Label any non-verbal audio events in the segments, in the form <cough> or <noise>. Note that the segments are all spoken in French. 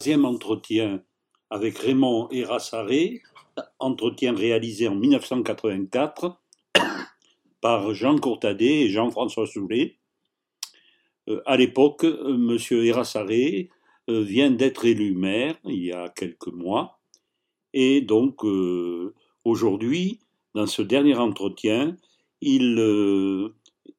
Deuxième entretien avec Raymond Erassaré, entretien réalisé en 1984 <coughs> par Jean Courtadet et Jean-François Soulet. Euh, à l'époque, euh, M. Erassaré euh, vient d'être élu maire il y a quelques mois. Et donc, aujourd'hui, dans ce dernier entretien, il,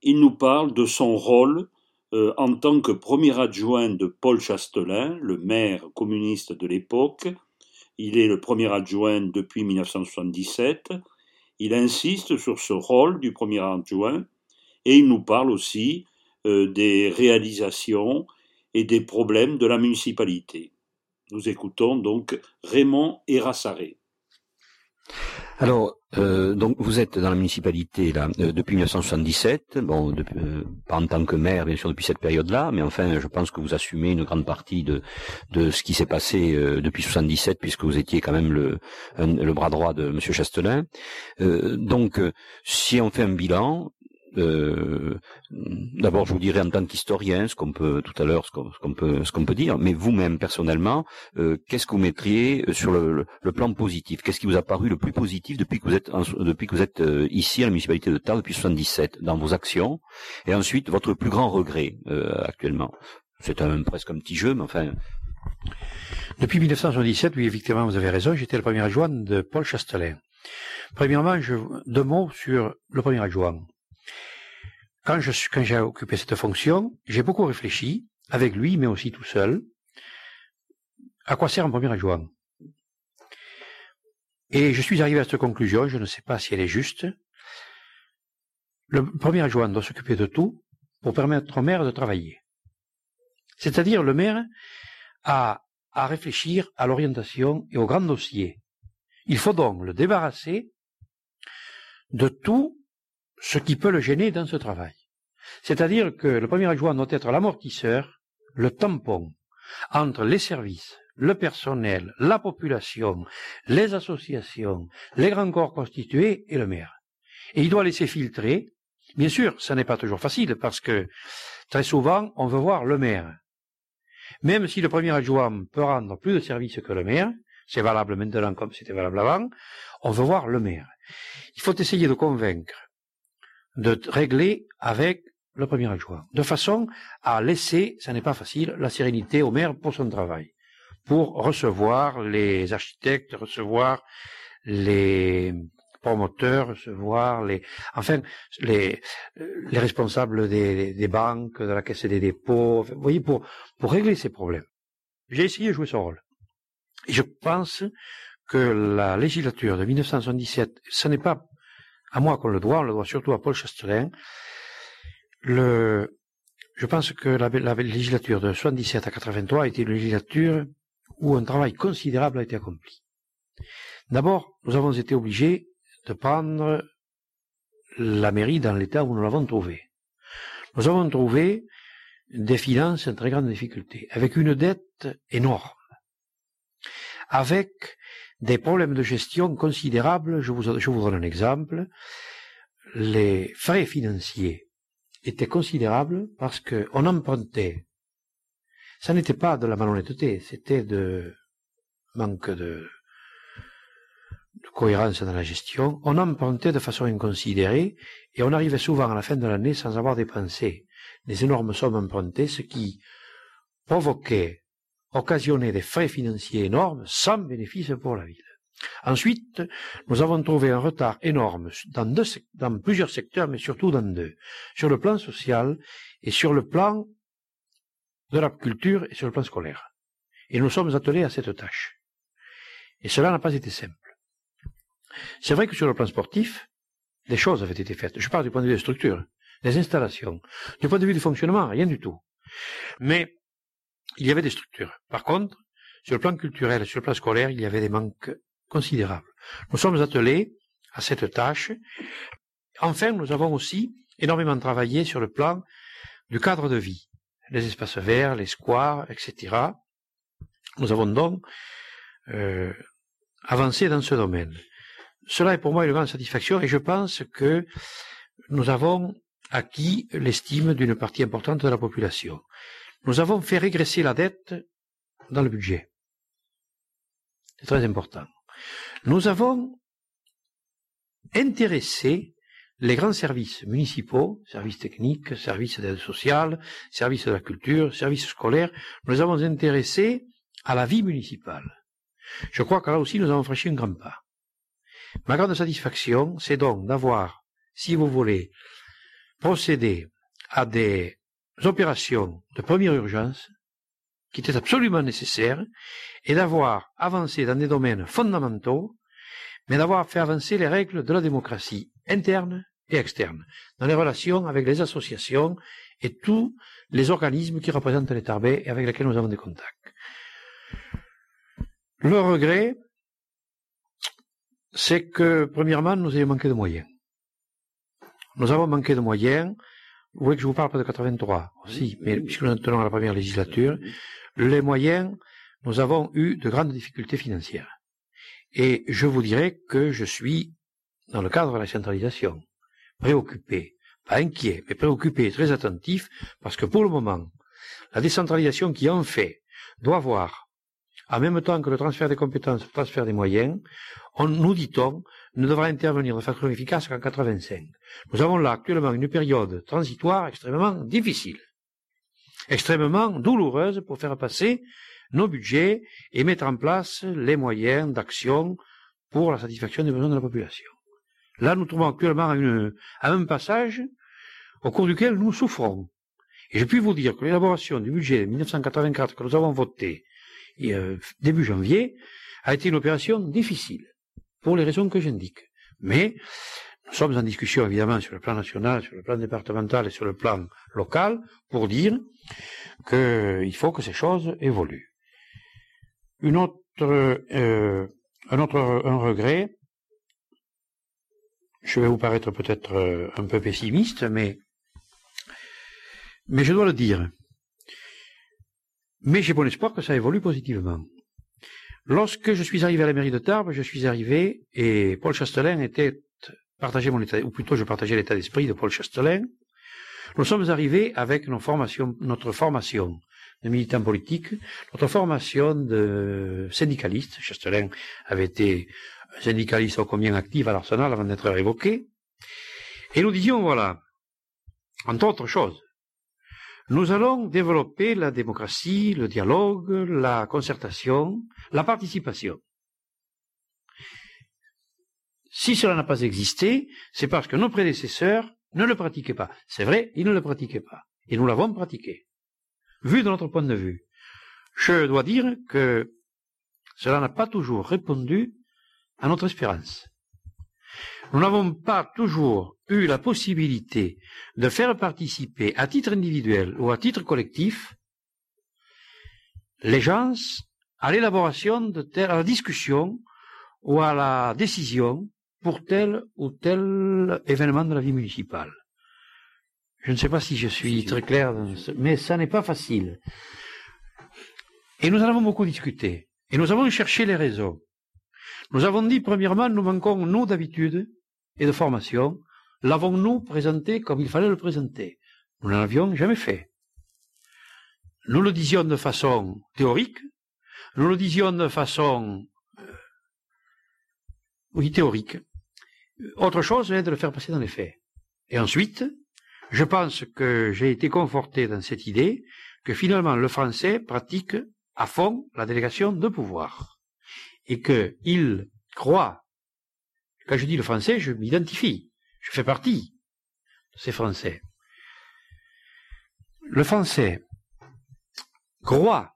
il nous parle de son rôle euh, en tant que premier adjoint de Paul Chastelin, le maire communiste de l'époque. Il est le premier adjoint depuis 1977. Il insiste sur ce rôle du premier adjoint et il nous parle aussi euh, des réalisations et des problèmes de la municipalité. Nous écoutons donc Raymond Erassaré. Alors, euh, donc vous êtes dans la municipalité là euh, depuis 1977, bon, euh, pas en tant que maire bien sûr depuis cette période-là, mais enfin je pense que vous assumez une grande partie de de ce qui s'est passé depuis 77 puisque vous étiez quand même le le bras droit de Monsieur Chastelin. donc si on fait un bilan, euh, d'abord, je vous dirai en tant qu'historien ce qu'on peut tout à l'heure, ce qu'on peut, ce qu'on peut dire. Mais vous-même personnellement, euh, qu'est-ce que vous mettriez euh, sur le, plan positif? Qu'est-ce qui vous a paru le plus positif depuis que vous êtes depuis que vous êtes ici à la municipalité de Tarbes depuis 77 dans vos actions? Et ensuite, votre plus grand regret actuellement C'est un presque un petit jeu, mais enfin. Depuis 1977, oui, effectivement, vous avez raison. J'étais le premier adjoint de Paul Chastelin. Premièrement, je, deux mots sur le premier adjoint quand je quand j'ai occupé cette fonction, j'ai beaucoup réfléchi, avec lui, mais aussi tout seul, à quoi sert un premier adjoint? Et je suis arrivé à cette conclusion, je ne sais pas si elle est juste. Le premier adjoint doit s'occuper de tout pour permettre au maire de travailler. C'est-à-dire le maire a à réfléchir à l'orientation et au grand dossier. Il faut donc le débarrasser de tout ce qui peut le gêner dans ce travail. C'est-à-dire que le premier adjoint doit être l'amortisseur, le tampon entre les services, le personnel, la population, les associations, les grands corps constitués et le maire. Et il doit laisser filtrer. Bien sûr, ça n'est pas toujours facile parce que très souvent, on veut voir le maire. Même si le premier adjoint peut rendre plus de services que le maire, c'est valable maintenant comme c'était valable avant, on veut voir le maire. Il faut essayer de convaincre de régler avec le premier adjoint, de façon à laisser, ça n'est pas facile, la sérénité au maire pour son travail, pour recevoir les architectes, recevoir les promoteurs, recevoir les, enfin, les, les responsables des, banques, de la caisse des dépôts, vous voyez, pour, pour régler ces problèmes. J'ai essayé de jouer ce rôle. Je pense que la législature de 1977, ce n'est pas à moi qu'on le doit, on le doit surtout à Paul Chastelin. Le, je pense que la, législature de 77 à 83 a été une législature où un travail considérable a été accompli. D'abord, nous avons été obligés de prendre la mairie dans l'état où nous l'avons trouvée. Nous avons trouvé des finances en très grande difficulté, avec une dette énorme, avec des problèmes de gestion considérables. Je vous, donne un exemple. Les frais financiers étaient considérables parce qu'on empruntait. Ça n'était pas de la malhonnêteté, c'était de manque de cohérence dans la gestion. On empruntait de façon inconsidérée et on arrivait souvent à la fin de l'année sans avoir dépensé des énormes sommes empruntées, ce qui provoquait occasionner des frais financiers énormes sans bénéfice pour la ville. Ensuite, nous avons trouvé un retard énorme dans, dans plusieurs secteurs, mais surtout dans deux, sur le plan social et sur le plan de la culture et sur le plan scolaire. Et nous sommes attelés à cette tâche. Et cela n'a pas été simple. C'est vrai que sur le plan sportif, des choses avaient été faites. Je parle du point de vue des structures, des installations. Du point de vue du fonctionnement, rien du tout. Mais il y avait des structures. Par contre, sur le plan culturel et sur le plan scolaire, il y avait des manques considérables. Nous sommes attelés à cette tâche. Enfin, nous avons aussi énormément travaillé sur le plan du cadre de vie, les espaces verts, les squares, etc. Nous avons donc euh, avancé dans ce domaine. Cela est pour moi une grande satisfaction et je pense que nous avons acquis l'estime d'une partie importante de la population. Nous avons fait régresser la dette dans le budget. C'est très important. Nous avons intéressé les grands services municipaux, services techniques, services d'aide sociale, services de la culture, services scolaires, nous avons intéressé à la vie municipale. Je crois que là aussi nous avons franchi un grand pas. Ma grande satisfaction, c'est donc d'avoir, si vous voulez, procédé à des opérations de première urgence qui étaient absolument nécessaires et d'avoir avancé dans des domaines fondamentaux, mais d'avoir fait avancer les règles de la démocratie interne et externe, dans les relations avec les associations et tous les organismes qui représentent les tarbés et avec lesquels nous avons des contacts. Le regret, c'est que, premièrement, nous avons manqué de moyens. Nous avons manqué de moyens. Vous voulez que je vous parle de 83 aussi, mais puisque nous tenons à la première législature, les moyens, nous avons eu de grandes difficultés financières. Et je vous dirais que je suis, dans le cadre de la centralisation, préoccupé, pas inquiet, mais préoccupé, très attentif, parce que pour le moment, la décentralisation qui en fait doit voir, en même temps que le transfert des compétences, le transfert des moyens, on, nous dit-on, ne devra intervenir de façon efficace qu'en 85. Nous avons là actuellement une période transitoire extrêmement difficile, extrêmement douloureuse pour faire passer nos budgets et mettre en place les moyens d'action pour la satisfaction des besoins de la population. Là, nous trouvons actuellement un passage au cours duquel nous souffrons. Et je puis vous dire que l'élaboration du budget 1984 que nous avons voté euh, début janvier a été une opération difficile, pour les raisons que j'indique. Mais nous sommes en discussion évidemment sur le plan national, sur le plan départemental et sur le plan local pour dire qu'il faut que ces choses évoluent. Une autre, euh, un autre un regret, je vais vous paraître peut-être euh, un peu pessimiste, mais, mais je dois le dire. Mais j'ai bon espoir que ça évolue positivement. Lorsque je suis arrivé à la mairie de Tarbes, je suis arrivé et Paul Chastelin était partagé mon état, ou plutôt je partageais l'état d'esprit de Paul Chastelin. Nous sommes arrivés avec nos formations, notre formation de militants politiques, notre formation de syndicalistes. Chastelin avait été syndicaliste au combien actif à l'Arsenal avant d'être révoqué. Et nous disions, voilà, entre autres choses, nous allons développer la démocratie, le dialogue, la concertation, la participation. Si cela n'a pas existé, c'est parce que nos prédécesseurs ne le pratiquaient pas. C'est vrai, ils ne le pratiquaient pas. Et nous l'avons pratiqué. Vu de notre point de vue, je dois dire que cela n'a pas toujours répondu à notre espérance. Nous n'avons pas toujours eu la possibilité de faire participer à titre individuel ou à titre collectif les gens à l'élaboration de telle, à la discussion ou à la décision pour tel ou tel événement de la vie municipale. Je ne sais pas si je suis très clair, mais ça n'est pas facile. Et nous en avons beaucoup discuté. Et nous avons cherché les raisons. Nous avons dit, premièrement, nous manquons, nous, d'habitude et de formation. L'avons-nous présenté comme il fallait le présenter? Nous n'en avions jamais fait. Nous le disions de façon théorique, nous le disions de façon, euh, oui, théorique. Autre chose est de le faire passer dans les faits. Et ensuite, je pense que j'ai été conforté dans cette idée que finalement le français pratique à fond la délégation de pouvoir et qu'il croit, quand je dis le français, je m'identifie, je fais partie de ces Français. Le français croit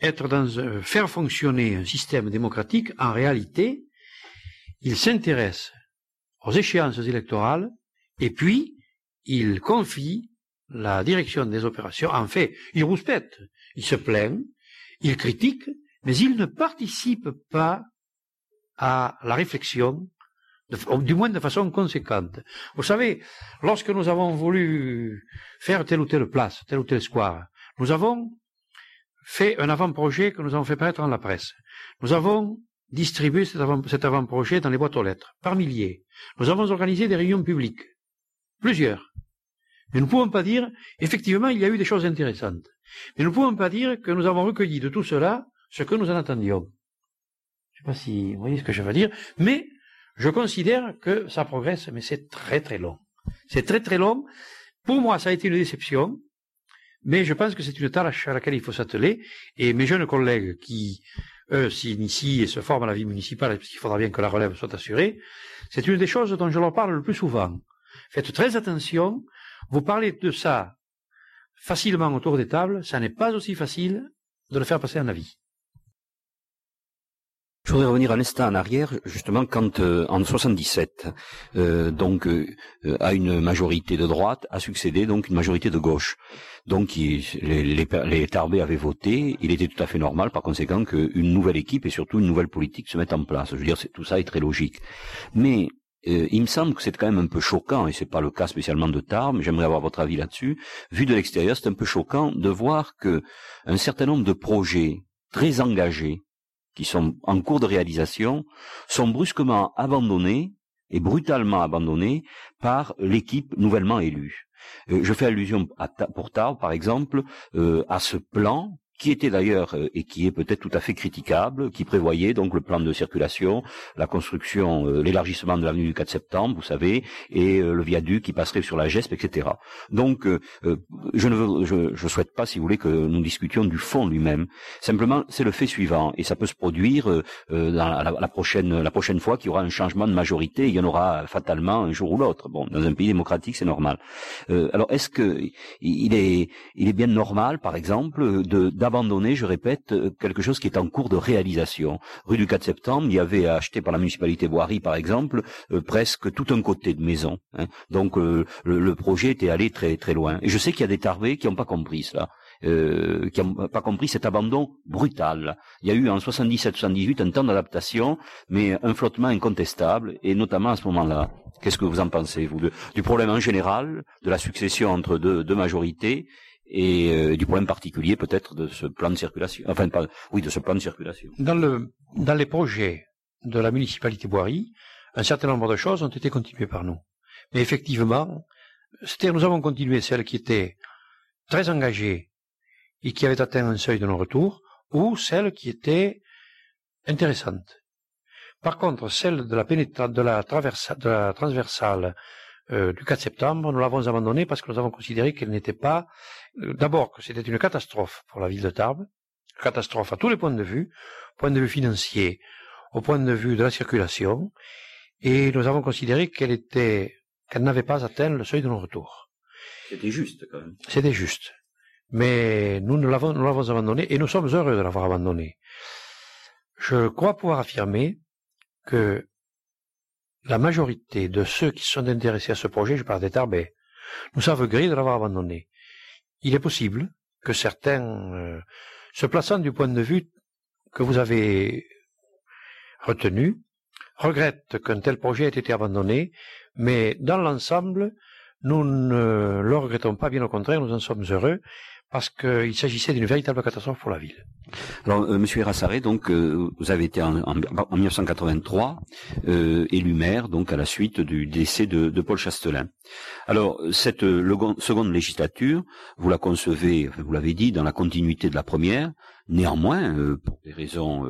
être dans faire fonctionner un système démocratique, en réalité, il s'intéresse aux échéances électorales et puis il confie la direction des opérations. En fait, il rouspète, il se plaint, il critique, mais il ne participe pas à la réflexion, du moins de façon conséquente. Vous savez, lorsque nous avons voulu faire telle ou telle place, tel ou tel square, nous avons fait un avant-projet que nous avons fait paraître dans la presse. Nous avons distribué cet avant-projet dans les boîtes aux lettres, par milliers. Nous avons organisé des réunions publiques, plusieurs. Mais nous ne pouvons pas dire, effectivement, il y a eu des choses intéressantes. Mais nous ne pouvons pas dire que nous avons recueilli de tout cela ce que nous en attendions. Je ne sais pas si vous voyez ce que je veux dire, mais je considère que ça progresse, mais c'est très très long. C'est très très long. Pour moi, ça a été une déception, mais je pense que c'est une tâche à laquelle il faut s'atteler. Et mes jeunes collègues qui, eux, s'initient et se forment à la vie municipale, parce qu'il faudra bien que la relève soit assurée, c'est une des choses dont je leur parle le plus souvent. Faites très attention. Vous parlez de ça facilement autour des tables, ça n'est pas aussi facile de le faire passer en avis. Je voudrais revenir un instant en arrière, justement, quand euh, en 77, euh, donc euh, à une majorité de droite a succédé donc une majorité de gauche. Donc les, les, les Tarbés avaient voté, il était tout à fait normal, par conséquent, qu'une nouvelle équipe et surtout une nouvelle politique se mette en place. Je veux dire, tout ça est très logique. Mais euh, il me semble que c'est quand même un peu choquant, et c'est pas le cas spécialement de Tarbes, mais j'aimerais avoir votre avis là-dessus. Vu de l'extérieur, c'est un peu choquant de voir que un certain nombre de projets très engagés, qui sont en cours de réalisation, sont brusquement abandonnés et brutalement abandonnés par l'équipe nouvellement élue. Euh, je fais allusion pour Tarbes, par exemple, euh, à ce plan qui était d'ailleurs euh, et qui est peut-être tout à fait critiquable, qui prévoyait donc le plan de circulation, la construction, euh, l'élargissement de l'avenue du 4 septembre, vous savez, et euh, le viaduc qui passerait sur la GESP, etc. Donc, je ne veux, je, je, souhaite pas, si vous voulez, que nous discutions du fond lui-même. Simplement, c'est le fait suivant, et ça peut se produire dans la, la, prochaine, la prochaine fois qu'il y aura un changement de majorité, il y en aura fatalement un jour ou l'autre. Bon, dans un pays démocratique, c'est normal. alors, est-ce que il est, il est bien normal, par exemple, de abandonner, je répète, euh, quelque chose qui est en cours de réalisation. Rue du 4 septembre, il y avait acheté par la municipalité Boiry, par exemple, euh, presque tout un côté de maison. Hein. Donc euh, le, projet était allé très très loin. Et je sais qu'il y a des tarvés qui n'ont pas compris cela. qui n'ont pas compris cet abandon brutal. Il y a eu en 77-78 un temps d'adaptation, mais un flottement incontestable, et notamment à ce moment-là. Qu'est-ce que vous en pensez, vous, du problème en général, de la succession entre deux, deux majorités, et euh, du problème particulier peut-être de ce plan de circulation. Enfin, pas, oui, de ce plan de circulation. Dans, le, dans les projets de la municipalité Boiry, un certain nombre de choses ont été continuées par nous. Mais effectivement, c'est-à-dire nous avons continué celles qui étaient très engagées et qui avaient atteint un seuil de non-retour, ou celles qui étaient intéressantes. Par contre, celle de la, pénétra de la, de la transversale euh, du 4 septembre, nous l'avons abandonnée parce que nous avons considéré qu'elle n'était pas, euh, d'abord que c'était une catastrophe pour la ville de Tarbes, catastrophe à tous les points de vue, point de vue financier, au point de vue de la circulation, et nous avons considéré qu'elle était, qu'elle n'avait pas atteint le seuil de non-retour. C'était juste quand même. C'était juste. Mais nous nous l'avons, nous l'avons abandonnée et nous sommes heureux de l'avoir abandonnée. Je crois pouvoir affirmer que la majorité de ceux qui sont intéressés à ce projet, je parle des Tarbais, nous savent gris de l'avoir abandonné. Il est possible que certains, euh, se plaçant du point de vue que vous avez retenu, regrettent qu'un tel projet ait été abandonné, mais dans l'ensemble, nous ne le regrettons pas, bien au contraire, nous en sommes heureux, parce qu'il s'agissait d'une véritable catastrophe pour la ville. Alors, euh, Monsieur donc euh, vous avez été en, 1983 euh, élu maire, donc à la suite du décès de, Paul Chastelin. Alors, cette seconde législature, vous la concevez, vous l'avez dit, dans la continuité de la première. Néanmoins, pour des raisons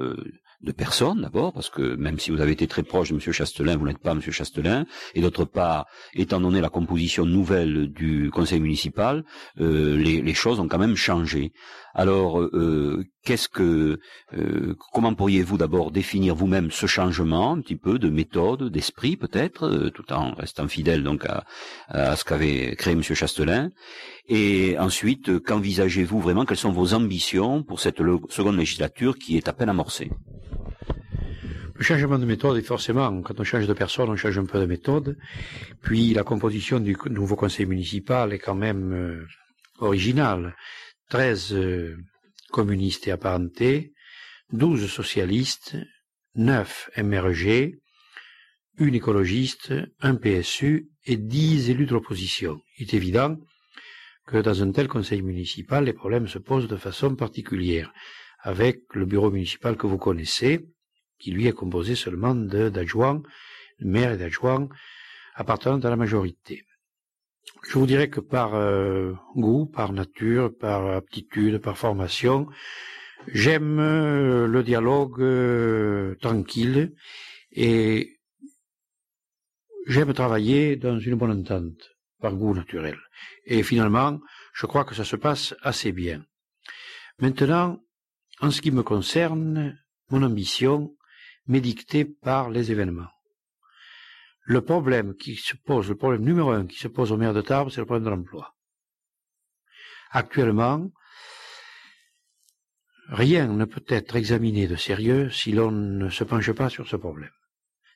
de personne d'abord, parce que même si vous avez été très proche de M. Chastelin, vous n'êtes pas M. Chastelin, et d'autre part, étant donné la composition nouvelle du conseil municipal, euh, les, choses ont quand même changé. Alors, euh, qu'est-ce que, euh, comment pourriez-vous d'abord définir vous-même ce changement, un petit peu de méthode, d'esprit peut-être, tout en restant fidèle donc à, à ce qu'avait créé M. Chastelin, et ensuite, qu'envisagez-vous vraiment? Quelles sont vos ambitions pour cette seconde législature qui est à peine amorcée? Le changement de méthode est forcément, quand on change de personne, on change un peu de méthode. Puis la composition du nouveau conseil municipal est quand même euh, originale. 13 euh, communistes et apparentés, 12 socialistes, 9 MRG, une écologiste, un PSU et 10 élus de l'opposition. Il est évident que dans un tel conseil municipal, les problèmes se posent de façon particulière, avec le bureau municipal que vous connaissez, qui lui est composé seulement d'adjoints, de maires et d'adjoints appartenant à la majorité. je vous dirais que par euh, goût, par nature, par aptitude, par formation, j'aime euh, le dialogue euh, tranquille et j'aime travailler dans une bonne entente, par goût naturel. Et finalement, je crois que ça se passe assez bien. Maintenant, en ce qui me concerne, mon ambition dictée par les événements. Le problème qui se pose, le problème numéro un qui se pose au maire de Tarbes, c'est le problème de l'emploi. Actuellement, rien ne peut être examiné de sérieux si l'on ne se penche pas sur ce problème.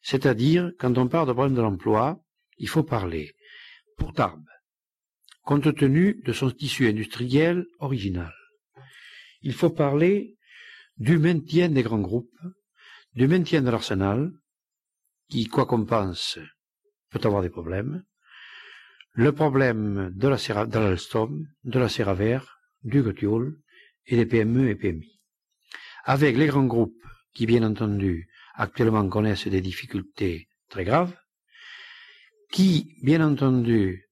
C'est-à-dire, quand on parle de problème de l'emploi, il faut parler pour Tarbes, compte tenu de son tissu industriel original. Il faut parler du maintien des grands groupes, du maintien de l'arsenal, qui, quoi qu'on pense, peut avoir des problèmes, le problème de la de l'Alstom, de la Serraver, du Gotiol et des PME et PMI. Avec les grands groupes qui, bien entendu, actuellement connaissent des difficultés très graves, qui, bien entendu,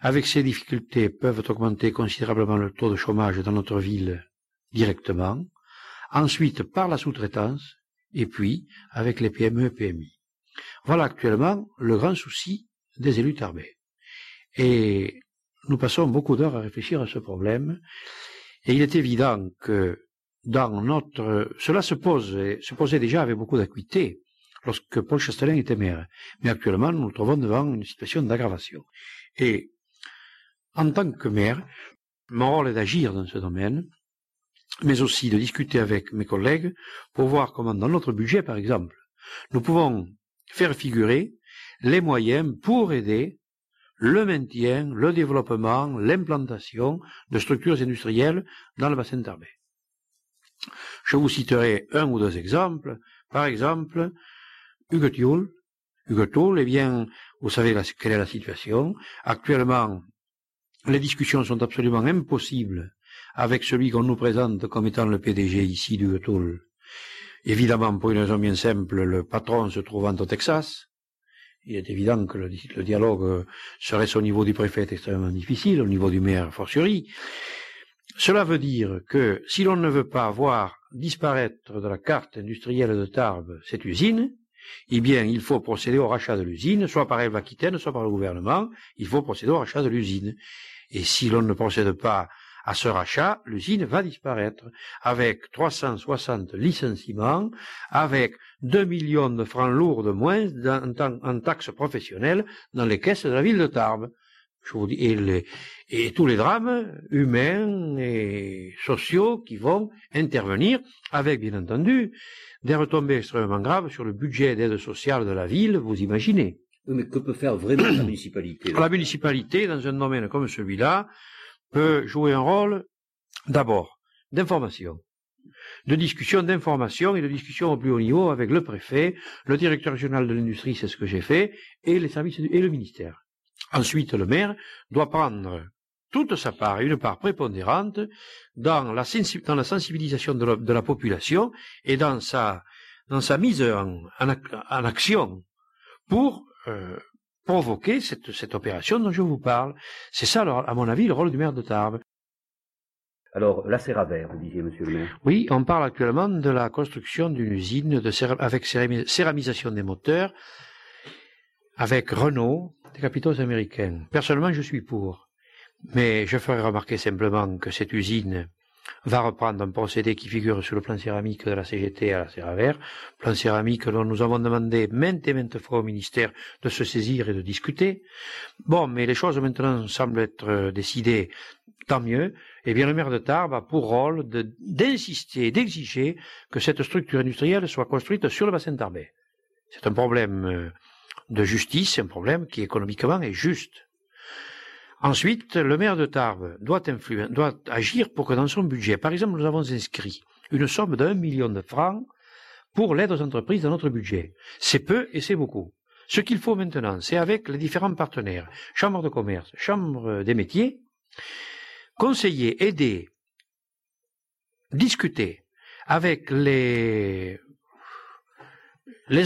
avec ces difficultés peuvent augmenter considérablement le taux de chômage dans notre ville directement, ensuite par la sous-traitance, et puis avec les PME PMI. Voilà actuellement le grand souci des élus tarbés. Et nous passons beaucoup d'heures à réfléchir à ce problème. Et il est évident que dans notre, cela se pose, se posait déjà avec beaucoup d'acuité lorsque Paul Chastelin était maire. Mais actuellement, nous nous trouvons devant une situation d'aggravation. Et, en tant que maire, mon rôle est d'agir dans ce domaine, mais aussi de discuter avec mes collègues pour voir comment, dans notre budget, par exemple, nous pouvons faire figurer les moyens pour aider le maintien, le développement, l'implantation de structures industrielles dans le bassin Tarbé. Je vous citerai un ou deux exemples. Par exemple, Hugues Huguetoul, eh bien, vous savez quelle est la situation. Actuellement, les discussions sont absolument impossibles avec celui qu'on nous présente comme étant le PDG ici d'Huguetoul, Évidemment, pour une raison bien simple, le patron se trouvant au Texas, il est évident que le, dialogue serait au niveau du préfet extrêmement difficile, au niveau du maire fortiori. Cela veut dire que si l'on ne veut pas voir disparaître de la carte industrielle de Tarbes cette usine, eh bien, il faut procéder au rachat de l'usine, soit par Eve Aquitaine, soit par le gouvernement, il faut procéder au rachat de l'usine. Et si l'on ne procède pas à ce rachat, l'usine va disparaître avec 360 licenciements, avec 2 millions de francs lourds de moins en, taxes professionnelles dans les caisses de la ville de Tarbes. Je vous dis, et, tous les drames humains et sociaux qui vont intervenir, avec bien entendu des retombées extrêmement graves sur le budget d'aide sociale de la ville, vous imaginez. mais que peut faire vraiment la municipalité La municipalité, dans un domaine comme celui-là, peut jouer un rôle d'abord d'information, de discussion d'information et de discussion au plus haut niveau avec le préfet, le directeur régional de l'industrie, c'est ce que j'ai fait, et les services et le ministère. Ensuite, le maire doit prendre toute sa part, une part prépondérante, dans la, sensibilisation de la, population et dans sa, dans sa mise en, en, action pour euh, provoquer cette, cette opération dont je vous parle. C'est ça, à mon avis, le rôle du maire de Tarbes. Alors, la Serraver, vous disiez, monsieur le maire. Oui, on parle actuellement de la construction d'une usine de avec céramisation des moteurs, avec Renault, des capitaux américains. Personnellement, je suis pour. Mais je ferai remarquer simplement que cette usine va reprendre un procédé qui figure sur le plan céramique de la CGT à la Serraver, plan céramique dont nous avons demandé maintes et maintes fois au ministère de se saisir et de discuter. Bon, mais les choses maintenant semblent être euh, décidées, tant mieux. Eh bien, le maire de Tarbes a pour rôle d'insister, d'exiger que cette structure industrielle soit construite sur le bassin tarbais. C'est un problème euh, de justice, un problème qui économiquement est juste. Ensuite, le maire de Tarbes doit, agir pour que dans son budget, par exemple, nous avons inscrit une somme d'un million de francs pour l'aide aux entreprises dans notre budget. C'est peu et c'est beaucoup. Ce qu'il faut maintenant, c'est avec les différents partenaires, chambre de commerce, chambre des métiers, conseiller, aider, discuter avec les,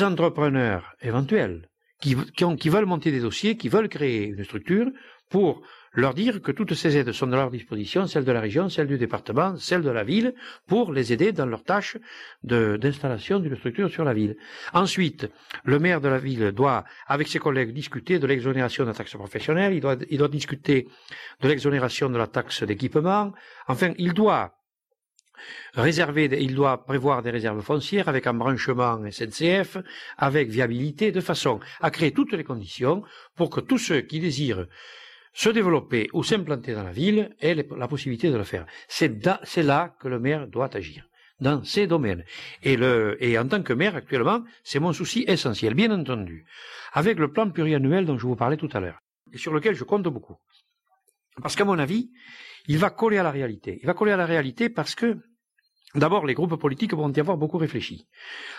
entrepreneurs éventuels qui veulent monter des dossiers, qui veulent créer une structure pour leur dire que toutes ces aides sont à leur disposition, celles de la région, celles du département, celles de la ville, pour les aider dans leur tâche d'installation d'une structure sur la ville. Ensuite, le maire de la ville doit, avec ses collègues, discuter de l'exonération de la taxe professionnelle, il doit, il doit discuter de l'exonération de la taxe d'équipement, enfin, il doit réserver, il doit prévoir des réserves foncières avec un branchement SNCF, avec viabilité, de façon à créer toutes les conditions pour que tous ceux qui désirent se développer ou s'implanter dans la ville aient la possibilité de le faire. C'est là que le maire doit agir dans ces domaines. Et, et en tant que maire, actuellement, c'est mon souci essentiel, bien entendu, avec le plan pluriannuel dont je vous parlais tout à l'heure, et sur lequel je compte beaucoup. Parce qu'à mon avis, il va coller à la réalité. Il va coller à la réalité parce que D'abord, les groupes politiques vont y avoir beaucoup réfléchi.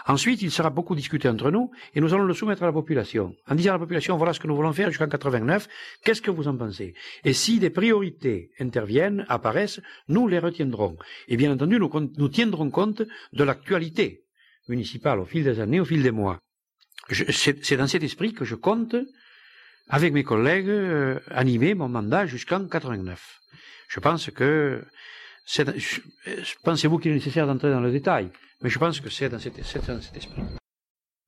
Ensuite, il sera beaucoup discuté entre nous et nous allons le soumettre à la population. En disant à la population, voilà ce que nous voulons faire jusqu'en 89, qu'est-ce que vous en pensez? Et si des priorités interviennent, apparaissent, nous les retiendrons. Et bien entendu, nous, tiendrons compte de l'actualité municipale au fil des années, au fil des mois. C'est dans cet esprit que je compte, avec mes collègues, euh, animer mon mandat jusqu'en 89. Je pense que Pensez-vous qu'il est nécessaire d'entrer dans le détail? Mais je pense que c'est dans, cet esprit.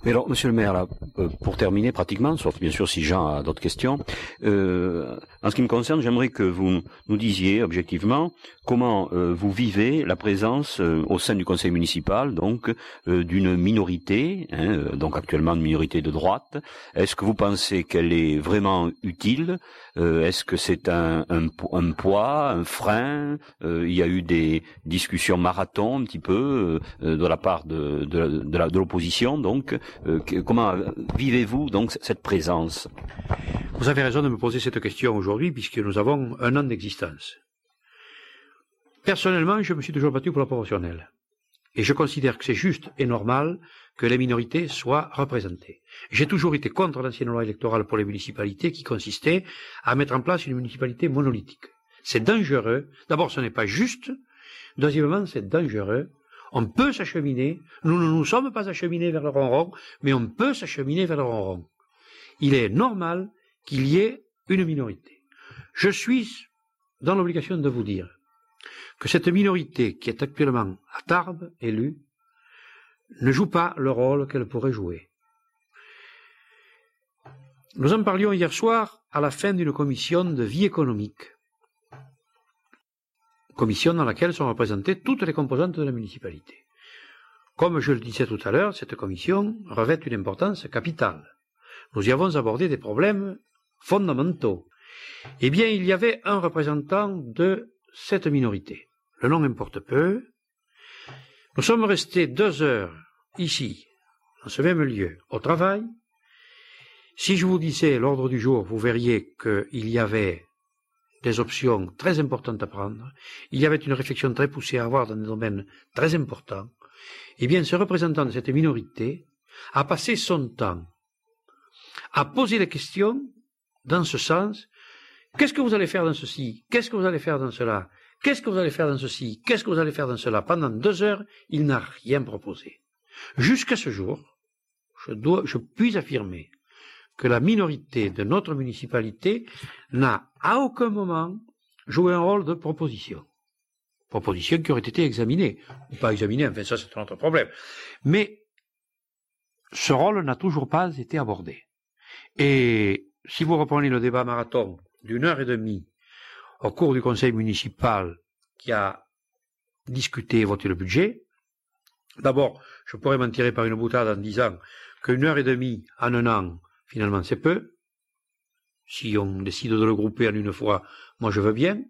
Alors, Monsieur le maire, là, euh, pour terminer pratiquement, sauf bien sûr si Jean a d'autres questions, euh, en ce qui me concerne, j'aimerais que vous nous disiez objectivement comment euh, vous vivez la présence au sein du conseil municipal, donc d'une minorité, hein, donc actuellement une minorité de droite. Est-ce que vous pensez qu'elle est vraiment utile? Est-ce que c'est un, poids, un frein? Il y a eu des discussions marathon un petit peu de la part de, de, de l'opposition, donc. Euh, comment vivez-vous donc cette présence? Vous avez raison de me poser cette question aujourd'hui puisque nous avons un an d'existence. Personnellement, je me suis toujours battu pour la proportionnelle. Et je considère que c'est juste et normal que les minorités soient représentées. J'ai toujours été contre l'ancienne loi électorale pour les municipalités qui consistait à mettre en place une municipalité monolithique. C'est dangereux. D'abord, ce n'est pas juste. Deuxièmement, c'est dangereux on peut s'acheminer. Nous ne nous sommes pas acheminés vers le ronron, mais on peut s'acheminer vers le ronron. Il est normal qu'il y ait une minorité. Je suis dans l'obligation de vous dire que cette minorité qui est actuellement à Tarbes élue ne joue pas le rôle qu'elle pourrait jouer. Nous en parlions hier soir à la fin d'une commission de vie économique commission dans laquelle sont représentées toutes les composantes de la municipalité. Comme je le disais tout à l'heure, cette commission revêt une importance capitale. Nous y avons abordé des problèmes fondamentaux. Eh bien, il y avait un représentant de cette minorité. Le nom importe peu. Nous sommes restés deux heures ici, dans ce même lieu, au travail. Si je vous disais l'ordre du jour, vous verriez qu'il y avait des options très importantes à prendre, il y avait une réflexion très poussée à avoir dans des domaines très importants, eh bien, ce représentant de cette minorité a passé son temps à poser des questions dans ce sens. Qu'est-ce que vous allez faire dans ceci? Qu'est-ce que vous allez faire dans cela? Qu'est-ce que vous allez faire dans ceci? Qu'est-ce que vous allez faire dans cela? Pendant deux heures, il n'a rien proposé. Jusqu'à ce jour, je, dois, je puis affirmer que la minorité de notre municipalité n'a à aucun moment joué un rôle de proposition. Proposition qui aurait été examinée, ou pas examinée, enfin ça c'est un autre problème. Mais ce rôle n'a toujours pas été abordé. Et si vous reprenez le débat marathon d'une heure et demie au cours du conseil municipal qui a discuté et voté le budget, d'abord, je pourrais m'en tirer par une boutade en disant qu'une heure et demie en un an, Finalement, c'est peu. Si on décide de le grouper en une fois, moi je veux bien.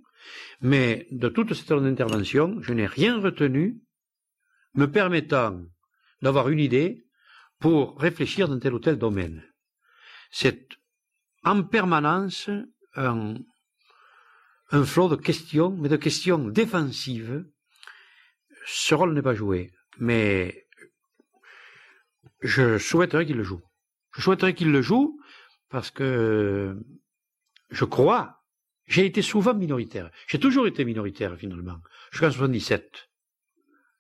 Mais de toute cette intervention, je n'ai rien retenu me permettant d'avoir une idée pour réfléchir dans tel ou tel domaine. C'est en permanence un flot de questions, mais de questions défensives. Ce rôle n'est pas joué, mais je souhaiterais qu'il le joue. Je souhaiterais qu'il le joue parce que je crois, j'ai été souvent minoritaire. J'ai toujours été minoritaire finalement, jusqu'en 77.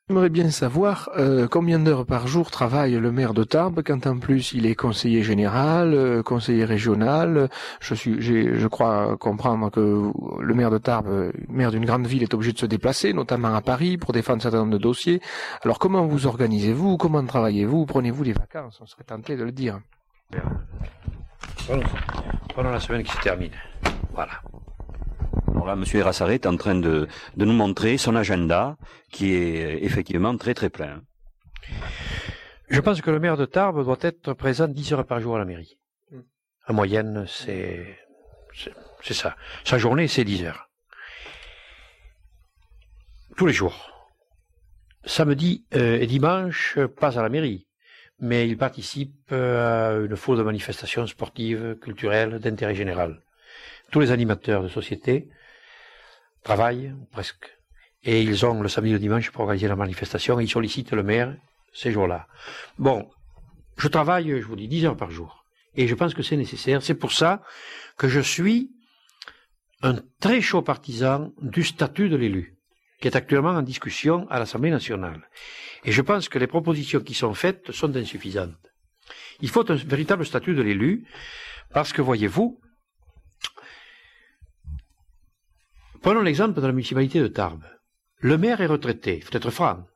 J'aimerais bien savoir euh, combien d'heures par jour travaille le maire de Tarbes quand en plus il est conseiller général, euh, conseiller régional. Je suis, je crois comprendre que le maire de Tarbes, maire d'une grande ville, est obligé de se déplacer, notamment à Paris, pour défendre un certain nombre de dossiers. Alors comment vous organisez-vous? Comment travaillez-vous? Prenez-vous des vacances? On serait tenté de le dire. Pendant la semaine qui se termine. Voilà. Alors là, M. Erassaré est en train de, nous montrer son agenda, qui est effectivement très très plein. Je pense que le maire de Tarbes doit être présent 10 heures par jour à la mairie. En moyenne, c'est c'est ça. Sa journée, c'est 10 heures. Tous les jours. Samedi euh, et dimanche, pas à la mairie, mais il participe euh, à une foule de manifestations sportives, culturelles, d'intérêt général. Tous les animateurs de société travaillent, presque, et ils ont le samedi et le dimanche pour organiser la manifestation, et ils sollicitent le maire ces jours-là. Bon, je travaille, je vous dis, 10 heures par jour, et je pense que c'est nécessaire. C'est pour ça que je suis un très chaud partisan du statut de l'élu, qui est actuellement en discussion à l'Assemblée nationale. Et je pense que les propositions qui sont faites sont insuffisantes. Il faut un véritable statut de l'élu, parce que voyez-vous, Prenons l'exemple de la municipalité de Tarbes. Le maire est retraité, il faut être franc.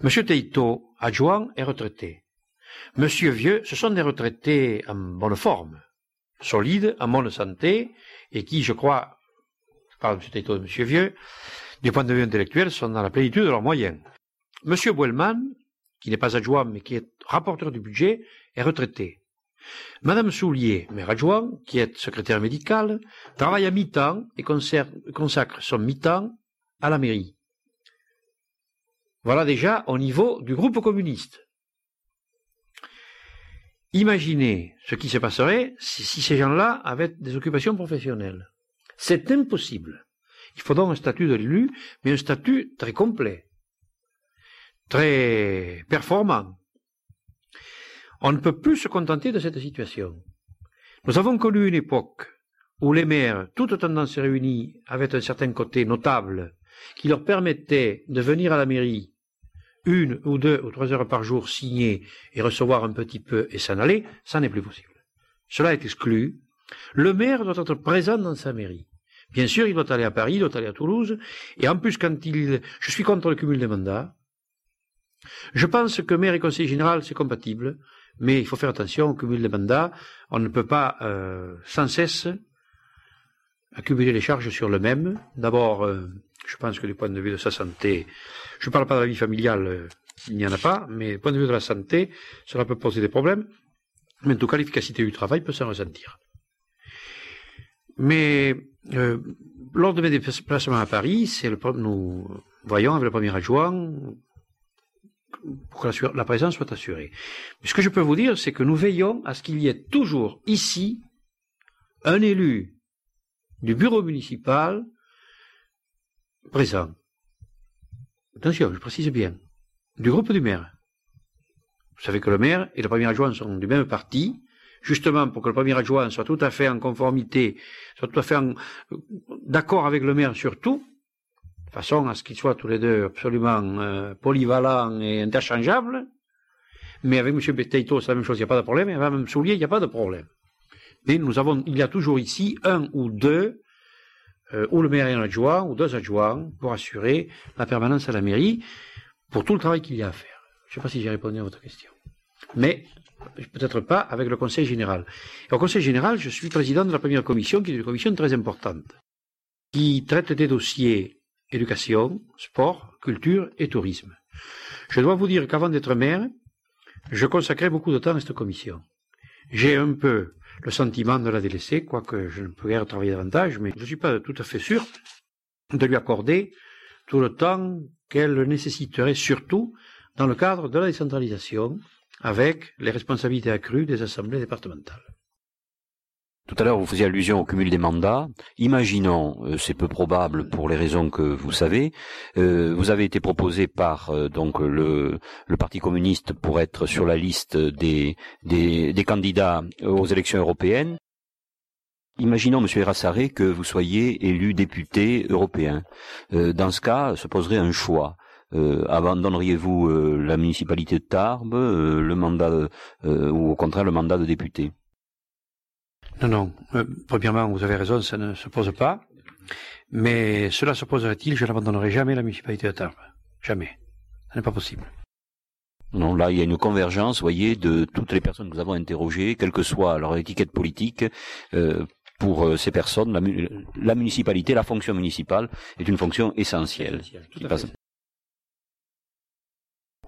Monsieur Teito, adjoint, est retraité. Monsieur Vieux, ce sont des retraités en bonne forme, solides, en bonne santé, et qui, je crois, je parle de Monsieur Teito et de Monsieur Vieux, du point de vue intellectuel, sont dans la plénitude de leurs moyens. Monsieur Boelman, qui n'est pas adjoint, mais qui est rapporteur du budget, est retraité. Madame Soulier, mère adjoint, qui est secrétaire médicale, travaille à mi-temps et consacre son mi-temps à la mairie. Voilà déjà au niveau du groupe communiste. Imaginez ce qui se passerait si, ces gens-là avaient des occupations professionnelles. C'est impossible. Il faut donc un statut de l'élu, mais un statut très complet, très performant, on ne peut plus se contenter de cette situation. Nous avons connu une époque où les maires, toutes tendances réunies, avaient un certain côté notable qui leur permettait de venir à la mairie une ou deux ou trois heures par jour signer et recevoir un petit peu et s'en aller, ça n'est plus possible. Cela est exclu. Le maire doit être présent dans sa mairie. Bien sûr, il doit aller à Paris, il doit aller à Toulouse, et en plus, quand il, je suis contre le cumul des mandats. Je pense que maire et conseiller général, c'est compatible. Mais il faut faire attention au cumul des mandats. On ne peut pas euh, sans cesse accumuler les charges sur le même. D'abord, euh, je pense que du point de vue de sa santé, je ne parle pas de la vie familiale, euh, il n'y en a pas, mais du point de vue de la santé, cela peut poser des problèmes. Mais en tout cas, l'efficacité du travail peut s'en ressentir. Mais lors de mes déplacements à Paris, c'est le, nous voyons avec le premier adjoint, pour que la, présence soit assurée. ce que je peux vous dire, c'est que nous veillons à ce qu'il y ait toujours ici un élu du bureau municipal présent. Attention, je précise bien, du groupe du maire. Vous savez que le maire et le premier adjoint sont du même parti, justement pour que le premier adjoint soit tout à fait en conformité, soit tout à fait d'accord avec le maire sur tout, de façon à ce qu'ils soient tous les deux absolument euh, polyvalents et interchangeables. Mais avec M. Betteito, c'est la même chose, il n'y a pas de problème. Et avec Mme Soulier, il n'y a pas de problème. Mais nous avons, il y a toujours ici un ou deux, euh, ou le maire et un adjoint, ou deux adjoints, pour assurer la permanence à la mairie, pour tout le travail qu'il y a à faire. Je ne sais pas si j'ai répondu à votre question. Mais peut-être pas avec le Conseil général. Au Conseil général, je suis président de la première commission, qui est une commission très importante, qui traite des dossiers éducation, sport, culture et tourisme. Je dois vous dire qu'avant d'être maire, je consacrais beaucoup de temps à cette commission. J'ai un peu le sentiment de la délaisser, quoique je ne peux guère travailler davantage, mais je ne suis pas tout à fait sûr de lui accorder tout le temps qu'elle nécessiterait, surtout dans le cadre de la décentralisation, avec les responsabilités accrues des assemblées départementales. Tout à l'heure, vous faisiez allusion au cumul des mandats. Imaginons, euh, c'est peu probable pour les raisons que vous savez, euh, vous avez été proposé par euh, donc le, Parti communiste pour être sur la liste des, candidats aux élections européennes. Imaginons, Monsieur Erassaré, que vous soyez élu député européen. dans ce cas, se poserait un choix. Abandonneriez-vous la municipalité de Tarbes, le mandat, ou au contraire le mandat de député? Non, non. premièrement, vous avez raison, ça ne se pose pas. Mais cela se poserait-il, je n'abandonnerai jamais la municipalité de Tarbes. Jamais. Ce n'est pas possible. Non, là, il y a une convergence, voyez, de toutes les personnes que nous avons interrogées, quelle que soit leur étiquette politique, euh, pour euh, ces personnes, la, municipalité, la fonction municipale est une fonction essentielle.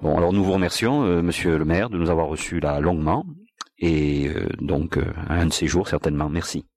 Bon, alors nous vous remercions, euh, Monsieur le maire, de nous avoir reçus là longuement, et donc un de ces jours certainement. Merci.